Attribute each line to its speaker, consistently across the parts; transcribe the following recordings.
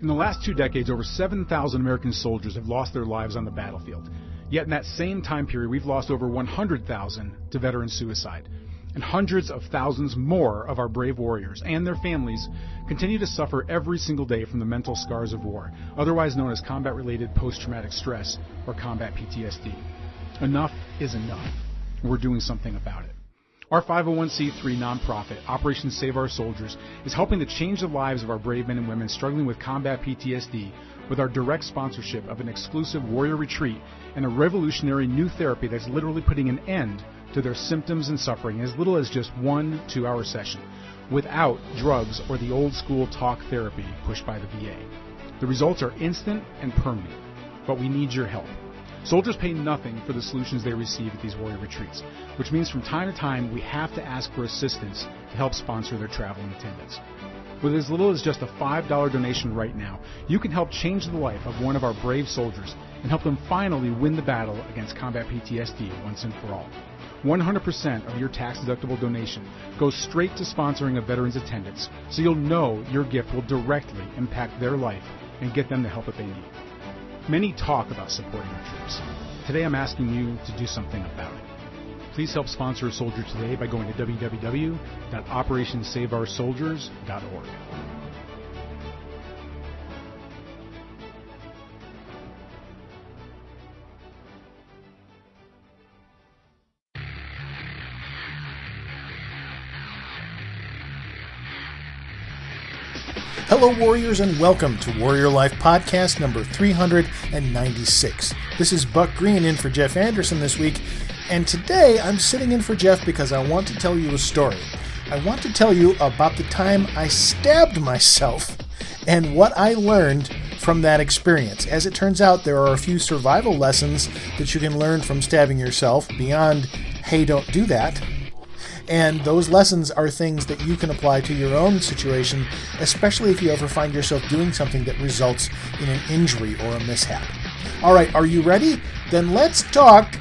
Speaker 1: In the last two decades, over 7,000 American soldiers have lost their lives on the battlefield. Yet in that same time period, we've lost over 100,000 to veteran suicide. And hundreds of thousands more of our brave warriors and their families continue to suffer every single day from the mental scars of war, otherwise known as combat related post traumatic stress or combat PTSD. Enough is enough. We're doing something about it. Our 501c3 nonprofit, Operation Save Our Soldiers, is helping to change the lives of our brave men and women struggling with combat PTSD with our direct sponsorship of an exclusive warrior retreat and a revolutionary new therapy that's literally putting an end to their symptoms and suffering in as little as just one two hour session without drugs or the old school talk therapy pushed by the VA. The results are instant and permanent, but we need your help. Soldiers pay nothing for the solutions they receive at these warrior retreats, which means from time to time we have to ask for assistance to help sponsor their travel and attendance. With as little as just a $5 donation right now, you can help change the life of one of our brave soldiers and help them finally win the battle against combat PTSD once and for all. 100% of your tax deductible donation goes straight to sponsoring a veteran's attendance, so you'll know your gift will directly impact their life and get them the help that they need. Many talk about supporting our troops. Today I'm asking you to do something about it. Please help sponsor a soldier today by going to www.operationsaveoursoldiers.org.
Speaker 2: Hello, Warriors, and welcome to Warrior Life Podcast number 396. This is Buck Green in for Jeff Anderson this week, and today I'm sitting in for Jeff because I want to tell you a story. I want to tell you about the time I stabbed myself and what I learned from that experience. As it turns out, there are a few survival lessons that you can learn from stabbing yourself beyond, hey, don't do that. And those lessons are things that you can apply to your own situation, especially if you ever find yourself doing something that results in an injury or a mishap. All right, are you ready? Then let's talk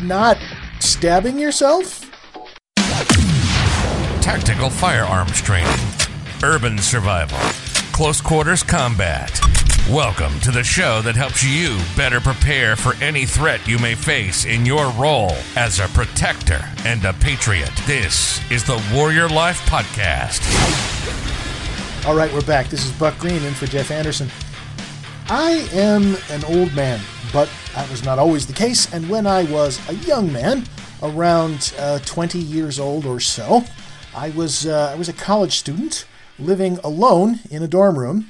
Speaker 2: not stabbing yourself.
Speaker 3: Tactical firearms training, urban survival, close quarters combat. Welcome to the show that helps you better prepare for any threat you may face in your role as a protector and a patriot. This is the Warrior Life Podcast.
Speaker 2: All right, we're back. This is Buck Green in for Jeff Anderson. I am an old man, but that was not always the case. And when I was a young man, around uh, 20 years old or so, I was uh, I was a college student living alone in a dorm room.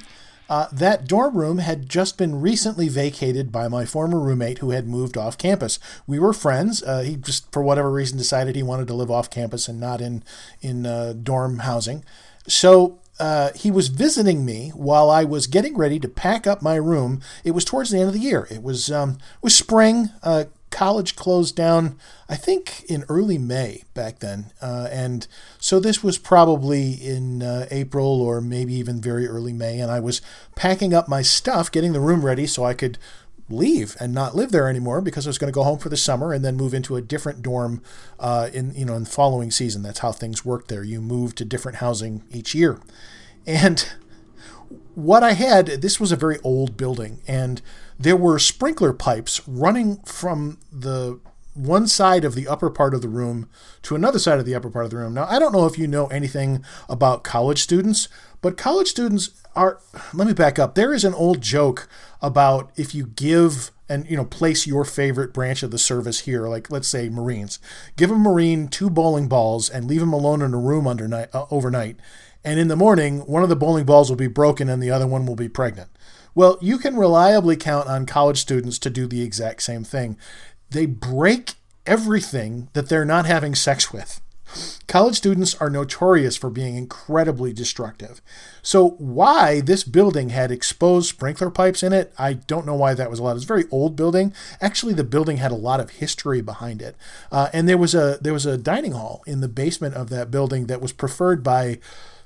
Speaker 2: Uh, that dorm room had just been recently vacated by my former roommate who had moved off campus. We were friends. Uh, he just, for whatever reason, decided he wanted to live off campus and not in in uh, dorm housing. So uh, he was visiting me while I was getting ready to pack up my room. It was towards the end of the year. It was um, it was spring. Uh, college closed down, I think, in early May back then. Uh, and so this was probably in uh, April or maybe even very early May. And I was packing up my stuff, getting the room ready so I could leave and not live there anymore because I was going to go home for the summer and then move into a different dorm uh, in you know in the following season. That's how things work there. You move to different housing each year, and what I had this was a very old building and there were sprinkler pipes running from the one side of the upper part of the room to another side of the upper part of the room. Now, I don't know if you know anything about college students, but college students are, let me back up. There is an old joke about if you give and you know place your favorite branch of the service here like let's say marines give a marine two bowling balls and leave him alone in a room uh, overnight and in the morning one of the bowling balls will be broken and the other one will be pregnant well, you can reliably count on college students to do the exact same thing. They break everything that they're not having sex with. College students are notorious for being incredibly destructive. So, why this building had exposed sprinkler pipes in it, I don't know why that was allowed. It's a very old building. Actually, the building had a lot of history behind it, uh, and there was a there was a dining hall in the basement of that building that was preferred by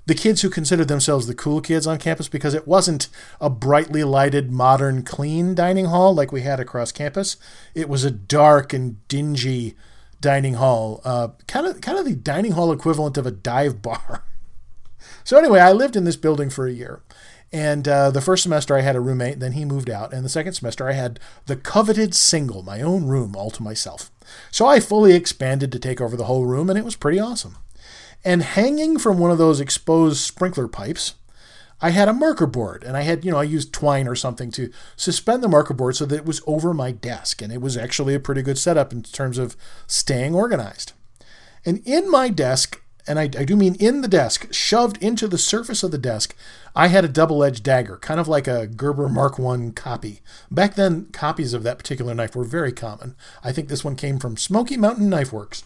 Speaker 2: the kids who considered themselves the cool kids on campus because it wasn't a brightly lighted, modern, clean dining hall like we had across campus. It was a dark and dingy dining hall, uh, kind of kind of the dining hall equivalent of a dive bar. so anyway, I lived in this building for a year, And uh, the first semester I had a roommate, then he moved out. And the second semester I had the coveted single, my own room all to myself. So I fully expanded to take over the whole room, and it was pretty awesome. And hanging from one of those exposed sprinkler pipes, I had a marker board, and I had, you know, I used twine or something to suspend the marker board so that it was over my desk. And it was actually a pretty good setup in terms of staying organized. And in my desk, and I, I, do mean in the desk, shoved into the surface of the desk, I had a double edged dagger, kind of like a Gerber Mark I copy. Back then, copies of that particular knife were very common. I think this one came from Smoky Mountain Knife Works.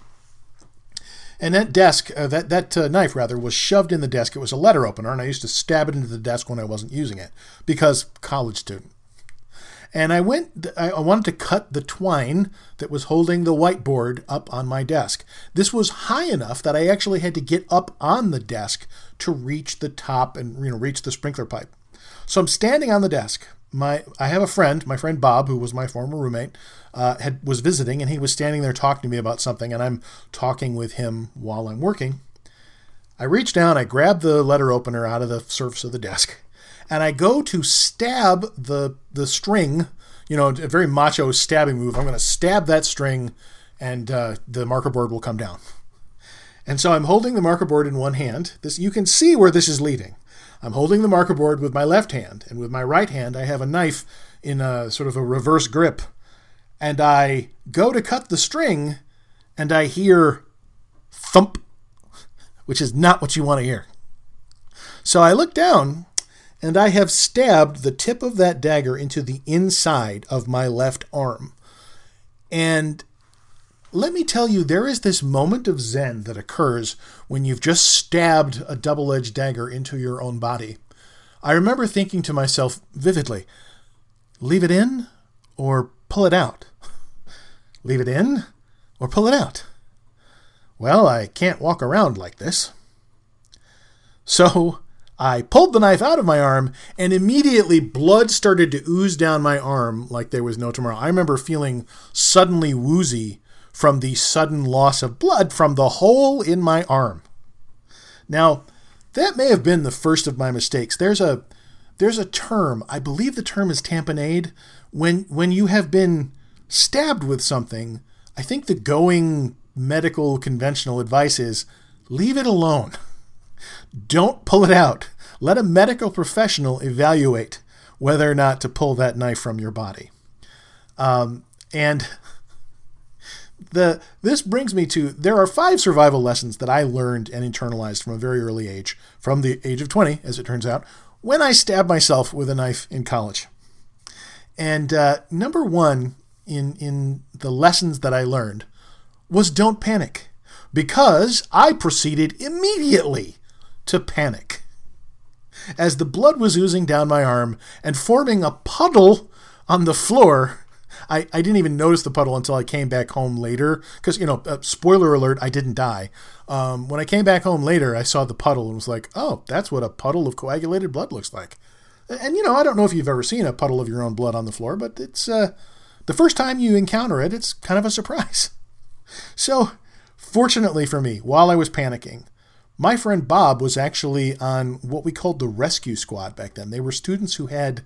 Speaker 2: And that desk, uh, that that uh, knife rather, was shoved in the desk. It was a letter opener, and I used to stab it into the desk when I wasn't using it because college student. And I went, I wanted to cut the twine that was holding the whiteboard up on my desk. This was high enough that I actually had to get up on the desk to reach the top and you know reach the sprinkler pipe. So I'm standing on the desk. My I have a friend, my friend Bob, who was my former roommate, uh, had was visiting, and he was standing there talking to me about something, and I'm talking with him while I'm working. I reach down, I grab the letter opener out of the surface of the desk, and I go to stab the the string, you know, a very macho stabbing move. I'm going to stab that string, and uh, the marker board will come down. And so I'm holding the marker board in one hand. This you can see where this is leading. I'm holding the marker board with my left hand, and with my right hand I have a knife in a sort of a reverse grip. And I go to cut the string, and I hear thump, which is not what you want to hear. So I look down and I have stabbed the tip of that dagger into the inside of my left arm. And let me tell you, there is this moment of zen that occurs when you've just stabbed a double edged dagger into your own body. I remember thinking to myself vividly, leave it in or pull it out? leave it in or pull it out? Well, I can't walk around like this. So I pulled the knife out of my arm, and immediately blood started to ooze down my arm like there was no tomorrow. I remember feeling suddenly woozy from the sudden loss of blood from the hole in my arm. Now, that may have been the first of my mistakes. There's a there's a term, I believe the term is tamponade, when when you have been stabbed with something, I think the going medical conventional advice is leave it alone. Don't pull it out. Let a medical professional evaluate whether or not to pull that knife from your body. Um, and the this brings me to there are five survival lessons that I learned and internalized from a very early age, from the age of 20, as it turns out, when I stabbed myself with a knife in college. And uh, number one in in the lessons that I learned was don't panic, because I proceeded immediately to panic. As the blood was oozing down my arm and forming a puddle on the floor, I, I didn't even notice the puddle until I came back home later. Because, you know, uh, spoiler alert, I didn't die. Um, when I came back home later, I saw the puddle and was like, oh, that's what a puddle of coagulated blood looks like. And, you know, I don't know if you've ever seen a puddle of your own blood on the floor, but it's uh, the first time you encounter it, it's kind of a surprise. So, fortunately for me, while I was panicking, my friend Bob was actually on what we called the rescue squad back then. They were students who had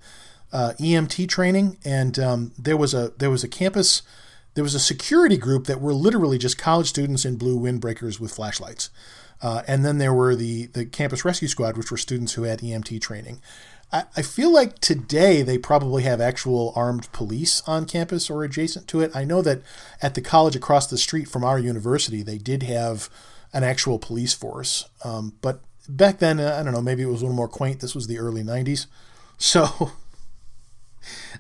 Speaker 2: uh, EMT training, and um, there was a there was a campus there was a security group that were literally just college students in blue windbreakers with flashlights. Uh, and then there were the the campus rescue squad, which were students who had EMT training. I, feel like today they probably have actual armed police on campus or adjacent to it. I know that at the college across the street from our university, they did have an actual police force. Um, but back then, I don't know, maybe it was a little more quaint. This was the early 90s. So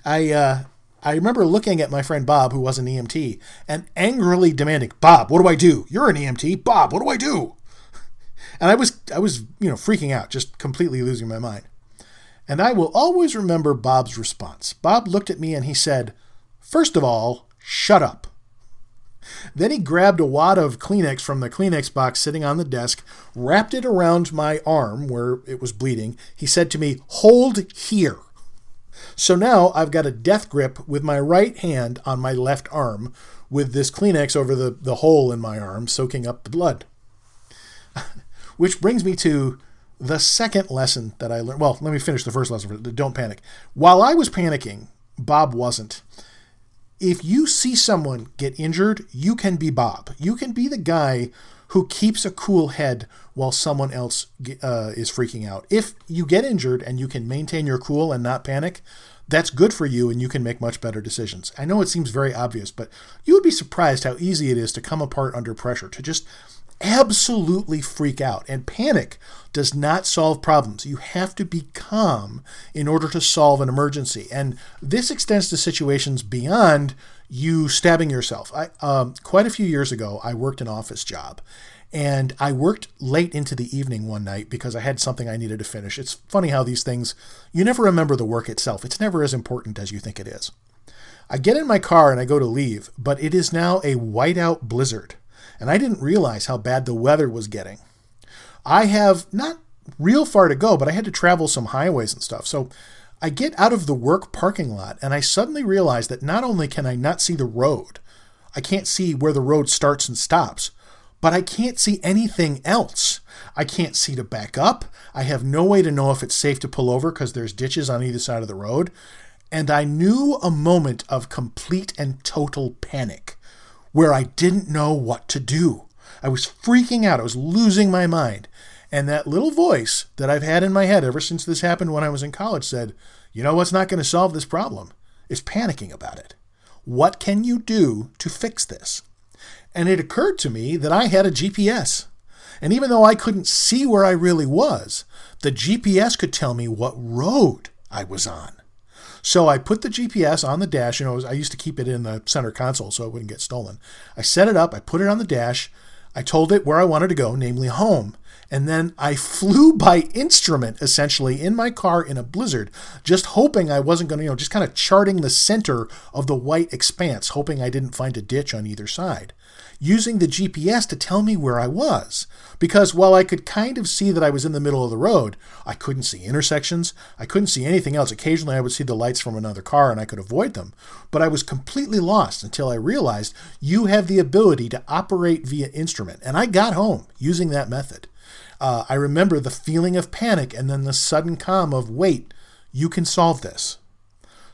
Speaker 2: I, uh, I remember looking at my friend Bob, who was an EMT, and angrily demanding, "Bob, what do I do? You're an EMT. Bob, what do I do?" And I was, I was, you know, freaking out, just completely losing my mind. And I will always remember Bob's response. Bob looked at me and he said, First of all, shut up. Then he grabbed a wad of Kleenex from the Kleenex box sitting on the desk, wrapped it around my arm where it was bleeding. He said to me, Hold here. So now I've got a death grip with my right hand on my left arm, with this Kleenex over the, the hole in my arm, soaking up the blood. Which brings me to The second lesson that I learned, well, let me finish the first lesson. Don't panic. While I was panicking, Bob wasn't. If you see someone get injured, you can be Bob. You can be the guy who keeps a cool head while someone else uh, is freaking out. If you get injured and you can maintain your cool and not panic, that's good for you and you can make much better decisions. I know it seems very obvious, but you would be surprised how easy it is to come apart under pressure, to just absolutely freak out. And panic does not solve problems. You have to be calm in order to solve an emergency. And this extends to situations beyond you stabbing yourself. I, um, quite a few years ago, I worked an office job. And I worked late into the evening one night because I had something I needed to finish. It's funny how these things, you never remember the work itself. It's never as important as you think it is. I get in my car and I go to leave, but it is now a whiteout blizzard and I didn't realize how bad the weather was getting. I have not real far to go, but I had to travel some highways and stuff. So I get out of the work parking lot and I suddenly realize that not only can I not see the road, I can't see where the road starts and stops, but I can't see anything else. I can't see to back up. I have no way to know if it's safe to pull over because there's ditches on either side of the road. And I knew a moment of complete and total panic where I didn't know what to do. I was freaking out. I was losing my mind. And that little voice that I've had in my head ever since this happened when I was in college said, You know what's not going to solve this problem? Is panicking about it. What can you do to fix this? And it occurred to me that I had a GPS. And even though I couldn't see where I really was, the GPS could tell me what road I was on. So I put the GPS on the dash. You know, I used to keep it in the center console so it wouldn't get stolen. I set it up. I put it on the dash. I told it where I wanted to go, namely home. And then I flew by instrument essentially in my car in a blizzard, just hoping I wasn't going to, you know, just kind of charting the center of the white expanse, hoping I didn't find a ditch on either side using the GPS to tell me where I was. Because while I could kind of see that I was in the middle of the road, I couldn't see intersections. I couldn't see anything else. Occasionally I would see the lights from another car and I could avoid them. But I was completely lost until I realized you have the ability to operate via instrument. And I got home using that method. Uh, I remember the feeling of panic and then the sudden calm of, wait, you can solve this.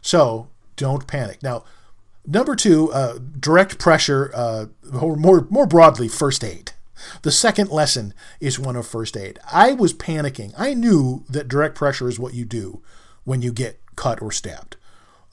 Speaker 2: So don't panic. Now, Number two, uh, direct pressure, uh, or more, more broadly, first aid. The second lesson is one of first aid. I was panicking. I knew that direct pressure is what you do when you get cut or stabbed.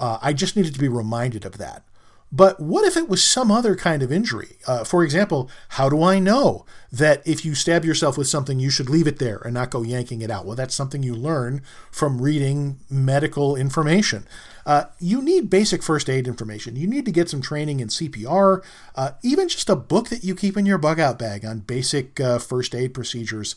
Speaker 2: Uh, I just needed to be reminded of that. But what if it was some other kind of injury? Uh, for example, how do I know that if you stab yourself with something, you should leave it there and not go yanking it out? Well, that's something you learn from reading medical information. Uh, you need basic first aid information. You need to get some training in CPR, uh, even just a book that you keep in your bug out bag on basic uh, first aid procedures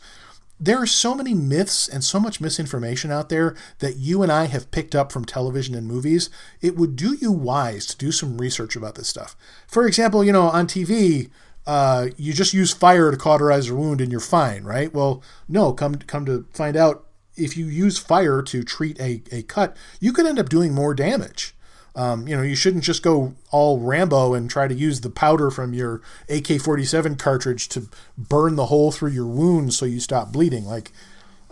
Speaker 2: there are so many myths and so much misinformation out there that you and I have picked up from television and movies. It would do you wise to do some research about this stuff. For example, you know, on TV, uh, you just use fire to cauterize a wound and you're fine, right? Well, no, come come to find out, if you use fire to treat a, a cut, you could end up doing more damage. Um, you know, you shouldn't just go all Rambo and try to use the powder from your AK 47 cartridge to burn the hole through your wound so you stop bleeding. Like,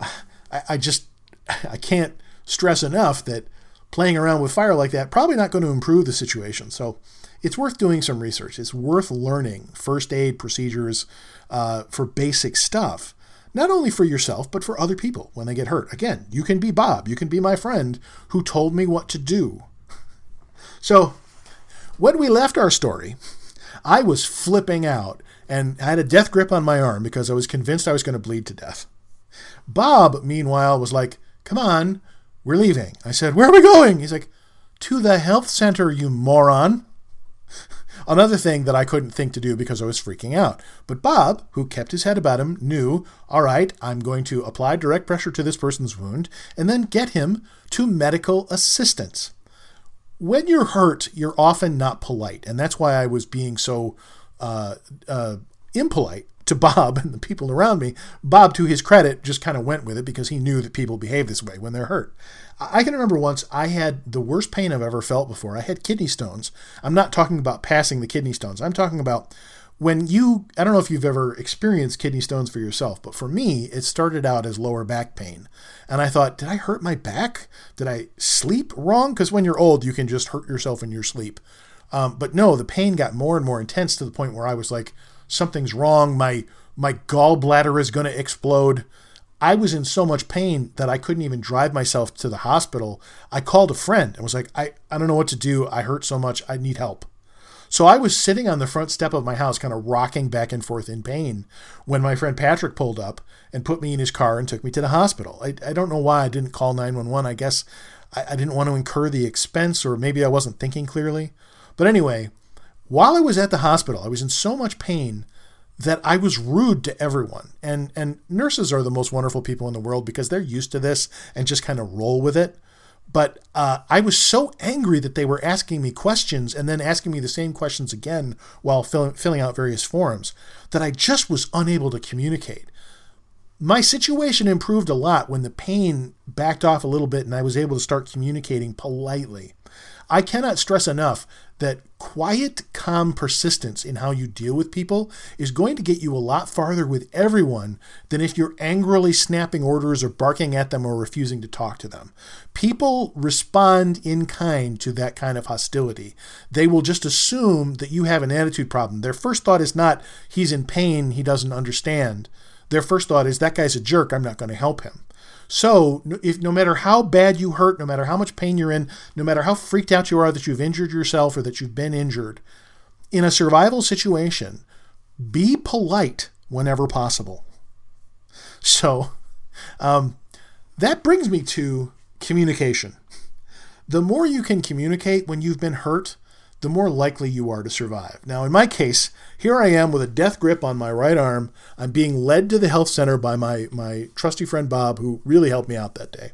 Speaker 2: I, I just, I can't stress enough that playing around with fire like that probably not going to improve the situation. So it's worth doing some research. It's worth learning first aid procedures uh, for basic stuff not only for yourself, but for other people when they get hurt. Again, you can be Bob. You can be my friend who told me what to do so when we left our story, I was flipping out and I had a death grip on my arm because I was convinced I was going to bleed to death. Bob, meanwhile, was like, Come on, we're leaving. I said, Where are we going? He's like, To the health center, you moron. Another thing that I couldn't think to do because I was freaking out. But Bob, who kept his head about him, knew, all right, I'm going to apply direct pressure to this person's wound and then get him to medical assistance when you're hurt, you're often not polite, and that's why I was being so uh, uh, impolite to Bob and the people around me. Bob, to his credit, just kind of went with it because he knew that people behave this way when they're hurt. I can remember once I had the worst pain I've ever felt before. I had kidney stones. I'm not talking about passing the kidney stones. I'm talking about when you, I don't know if you've ever experienced kidney stones for yourself, but for me, it started out as lower back pain. And I thought, did I hurt my back? Did I sleep wrong? Because when you're old, you can just hurt yourself in your sleep. Um, but no, the pain got more and more intense to the point where I was like, something's wrong. My my gallbladder is going to explode. I was in so much pain that I couldn't even drive myself to the hospital. I called a friend and was like, I, I don't know what to do. I hurt so much. I need help. So I was sitting on the front step of my house, kind of rocking back and forth in pain, when my friend Patrick pulled up and put me in his car and took me to the hospital. I, I don't know why I didn't call 911. I guess I, I didn't want to incur the expense, or maybe I wasn't thinking clearly. But anyway, while I was at the hospital, I was in so much pain that I was rude to everyone. And and nurses are the most wonderful people in the world because they're used to this and just kind of roll with it. But uh, I was so angry that they were asking me questions and then asking me the same questions again while fill, filling out various forms that I just was unable to communicate. My situation improved a lot when the pain backed off a little bit and I was able to start communicating politely. I cannot stress enough that quiet, calm persistence in how you deal with people is going to get you a lot farther with everyone than if you're angrily snapping orders or barking at them or refusing to talk to them. People respond in kind to that kind of hostility. They will just assume that you have an attitude problem. Their first thought is not, he's in pain, he doesn't understand. Their first thought is, that guy's a jerk, I'm not going to help him. So, if no matter how bad you hurt, no matter how much pain you're in, no matter how freaked out you are that you've injured yourself or that you've been injured, in a survival situation, be polite whenever possible. So, um, that brings me to communication. The more you can communicate when you've been hurt, the more likely you are to survive. Now, in my case, here I am with a death grip on my right arm. I'm being led to the health center by my, my trusty friend Bob, who really helped me out that day.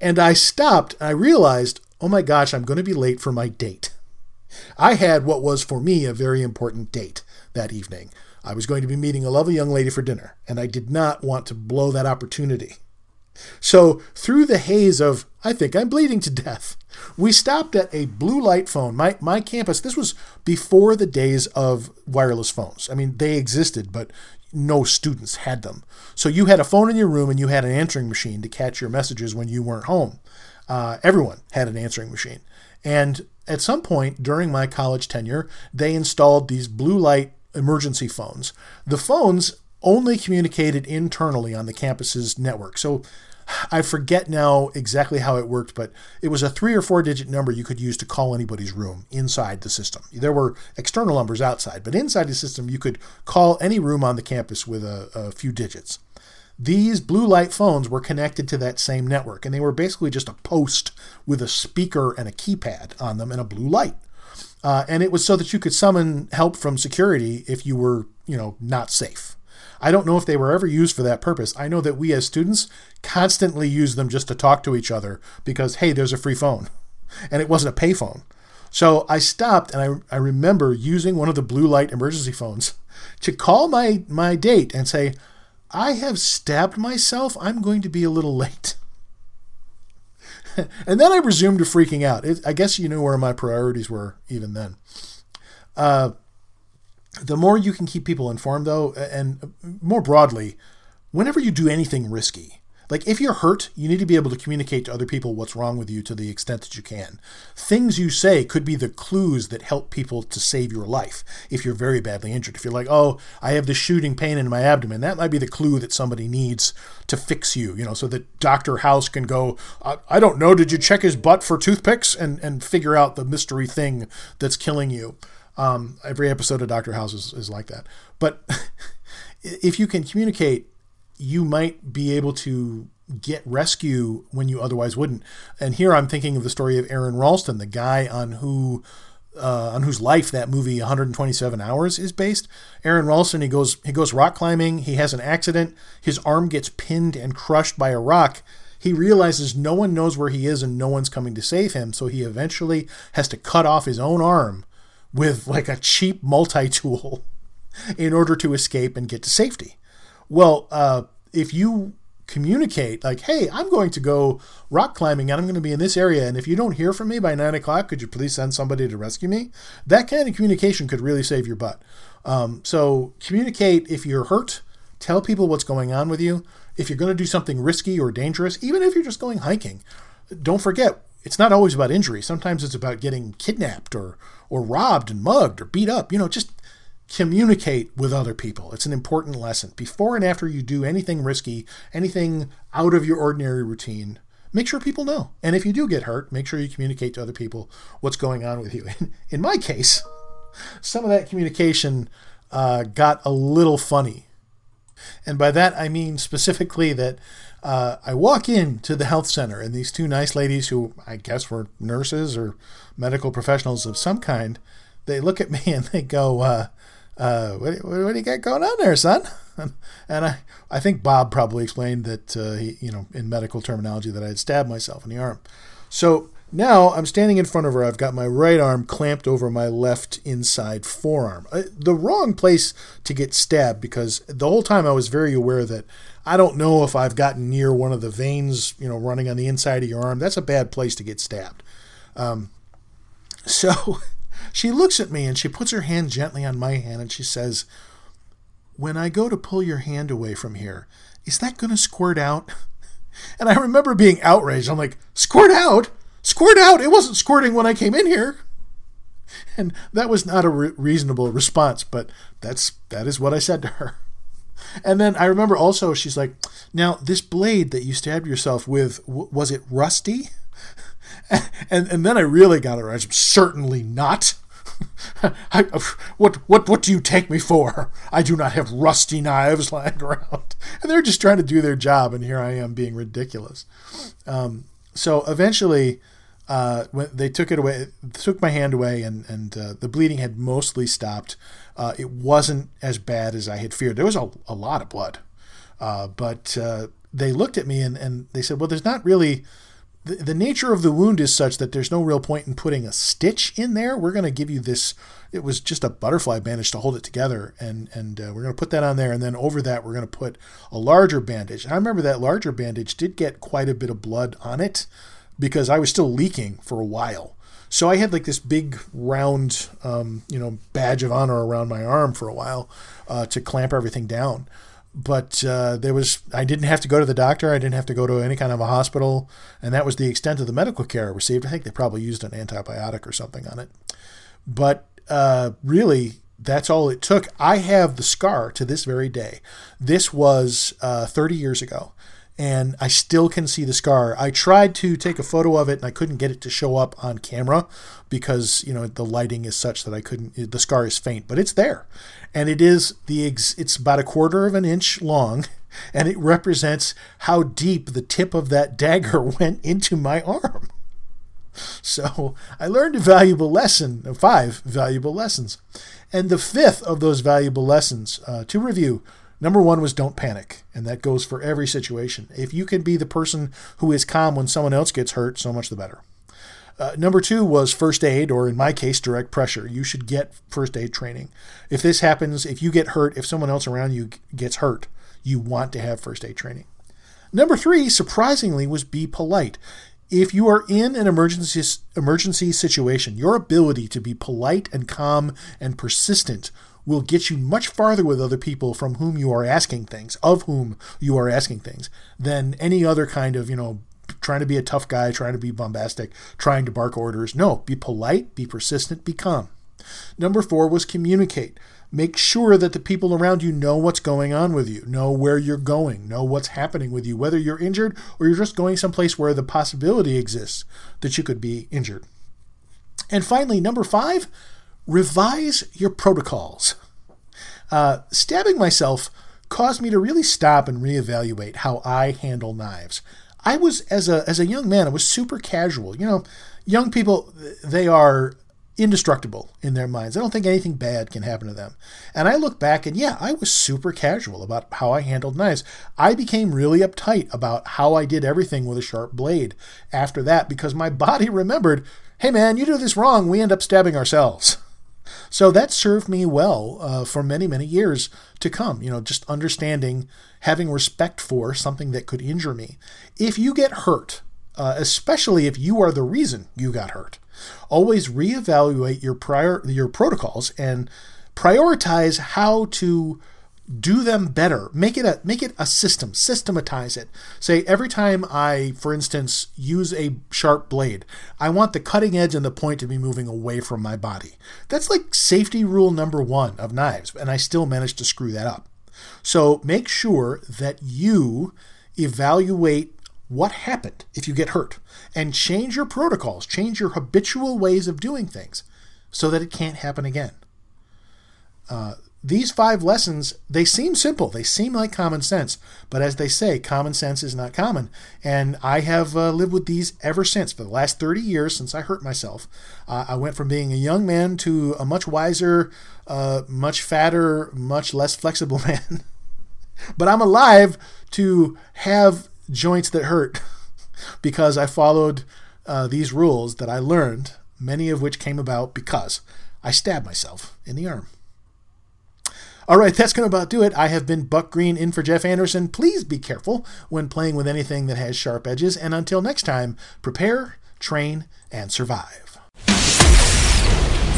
Speaker 2: And I stopped and I realized, oh my gosh, I'm going to be late for my date. I had what was for me a very important date that evening. I was going to be meeting a lovely young lady for dinner, and I did not want to blow that opportunity. So, through the haze of, I think I'm bleeding to death, we stopped at a blue light phone. My, my campus, this was before the days of wireless phones. I mean, they existed, but no students had them. So, you had a phone in your room and you had an answering machine to catch your messages when you weren't home. Uh, everyone had an answering machine. And at some point during my college tenure, they installed these blue light emergency phones. The phones only communicated internally on the campus's network. So I forget now exactly how it worked, but it was a three or four digit number you could use to call anybody's room inside the system. There were external numbers outside, but inside the system, you could call any room on the campus with a, a few digits. These blue light phones were connected to that same network, and they were basically just a post with a speaker and a keypad on them and a blue light. Uh, and it was so that you could summon help from security if you were, you know, not safe. I don't know if they were ever used for that purpose. I know that we as students constantly use them just to talk to each other because, hey, there's a free phone. And it wasn't a payphone. So I stopped and I, I remember using one of the blue light emergency phones to call my, my date and say, I have stabbed myself. I'm going to be a little late. and then I resumed to freaking out. It, I guess you knew where my priorities were even then. Uh, the more you can keep people informed, though, and uh, more broadly, whenever you do anything risky, like if you're hurt, you need to be able to communicate to other people what's wrong with you to the extent that you can. Things you say could be the clues that help people to save your life if you're very badly injured. If you're like, oh, I have this shooting pain in my abdomen, that might be the clue that somebody needs to fix you, you know, so that Dr. House can go, I, I don't know, did you check his butt for toothpicks and, and figure out the mystery thing that's killing you? Um, every episode of Doctor House is, is like that. But if you can communicate, you might be able to get rescue when you otherwise wouldn't. And here I'm thinking of the story of Aron Ralston, the guy on who uh, on whose life that movie 127 Hours is based. Aron Ralston, he goes he goes rock climbing. He has an accident. His arm gets pinned and crushed by a rock. He realizes no one knows where he is and no one's coming to save him. So he eventually has to cut off his own arm with like a cheap multi tool in order to escape and get to safety. Well, uh, if you communicate like, hey, I'm going to go rock climbing and I'm going to be in this area. And if you don't hear from me by nine o'clock, could you please send somebody to rescue me? That kind of communication could really save your butt. Um, so communicate if you're hurt, tell people what's going on with you. If you're going to do something risky or dangerous, even if you're just going hiking, don't forget it's not always about injury. Sometimes it's about getting kidnapped or or robbed and mugged or beat up. You know, just communicate with other people. It's an important lesson. Before and after you do anything risky, anything out of your ordinary routine, make sure people know. And if you do get hurt, make sure you communicate to other people what's going on with you. In my case, some of that communication uh, got a little funny. And by that, I mean specifically that uh, I walk in to the health center, and these two nice ladies, who I guess were nurses or medical professionals of some kind, they look at me and they go, uh, uh, what, what, do you got going on there, son? And I, I think Bob probably explained that, uh, he, you know, in medical terminology, that I had stabbed myself in the arm. So now I'm standing in front of her. I've got my right arm clamped over my left inside forearm. Uh, the wrong place to get stabbed because the whole time I was very aware that I don't know if I've gotten near one of the veins, you know, running on the inside of your arm. That's a bad place to get stabbed. Um, so she looks at me and she puts her hand gently on my hand and she says, When I go to pull your hand away from here, is that going to squirt out? And I remember being outraged. I'm like, Squirt out? Squirt out! It wasn't squirting when I came in here. And that was not a re- reasonable response, but that's that is what I said to her. And then I remember also she's like, "Now this blade that you stabbed yourself with w- was it rusty?" and and then I really got her. I'm certainly not. I, what what what do you take me for? I do not have rusty knives lying around. And they're just trying to do their job, and here I am being ridiculous. Um, so eventually, uh, when they took it away, took my hand away, and and uh, the bleeding had mostly stopped. Uh, it wasn't as bad as I had feared. There was a, a lot of blood, uh, but uh, they looked at me and, and they said, "Well, there's not really." the, the nature of the wound is such that there's no real point in putting a stitch in there. We're going to give you this. It was just a butterfly bandage to hold it together, and and uh, we're going to put that on there, and then over that we're going to put a larger bandage. And I remember that larger bandage did get quite a bit of blood on it because I was still leaking for a while. So I had like this big round, um, you know, badge of honor around my arm for a while uh, to clamp everything down but uh, there was I didn't have to go to the doctor. I didn't have to go to any kind of a hospital, and that was the extent of the medical care I received. I think they probably used an antibiotic or something on it, but uh, really that's all it took. I have the scar to this very day. This was uh, 30 years ago, and I still can see the scar. I tried to take a photo of it and I couldn't get it to show up on camera because you know the lighting is such that I couldn't. The scar is faint, but it's there, and it is the it's about a quarter of an inch long, and it represents how deep the tip of that dagger went into my arm. So I learned a valuable lesson, five valuable lessons, and the fifth of those valuable lessons uh, to review Number one was don't panic, and that goes for every situation. If you can be the person who is calm when someone else gets hurt, so much the better. Uh, number two was first aid, or in my case, direct pressure. You should get first aid training. If this happens, if you get hurt, if someone else around you gets hurt, you want to have first aid training. Number three, surprisingly, was be polite. If you are in an emergency emergency situation, your ability to be polite and calm and persistent will get you much farther with other people from whom you are asking things, of whom you are asking things, than any other kind of, you know, trying to be a tough guy, trying to be bombastic, trying to bark orders. No, be polite, be persistent, be calm. Number four was communicate. Make sure that the people around you know what's going on with you, know where you're going, know what's happening with you, whether you're injured or you're just going someplace where the possibility exists that you could be injured. And finally, number five, revise your protocols. Uh, stabbing myself caused me to really stop and reevaluate how I handle knives. I was as a as a young man, I was super casual. You know, young people they are indestructible in their minds. I don't think anything bad can happen to them. And I look back and yeah, I was super casual about how I handled knives. I became really uptight about how I did everything with a sharp blade after that because my body remembered, hey man, you do this wrong, we end up stabbing ourselves. So that served me well uh, for many, many years to come. You know, just understanding, having respect for something that could injure me. If you get hurt, uh, especially if you are the reason you got hurt, always reevaluate your prior your protocols and prioritize how to do them better. Make it a make it a system. Systematize it. Say every time i for instance use a sharp blade i want the cutting edge and the point to be moving away from my body. That's like safety rule number one of knives and i still managed to screw that up. So make sure that you evaluate what happened if you get hurt and change your protocols change your habitual ways of doing things so that it can't happen again. Uh, these five lessons, they seem simple. They seem like common sense. But as they say, common sense is not common. And I have uh, lived with these ever since. For the last 30 years, since I hurt myself, uh, I went from being a young man to a much wiser, uh, much fatter, much less flexible man. but I'm alive to have joints that hurt because I followed uh, these rules that I learned, many of which came about because I stabbed myself in the arm. All right, that's going to about do it. I have been Buck Green in for Jeff Anderson. Please be careful when playing with anything that has sharp edges. And until next time, prepare, train, and survive.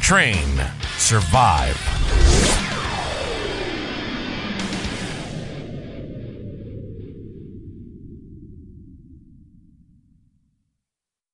Speaker 3: Train. Survive.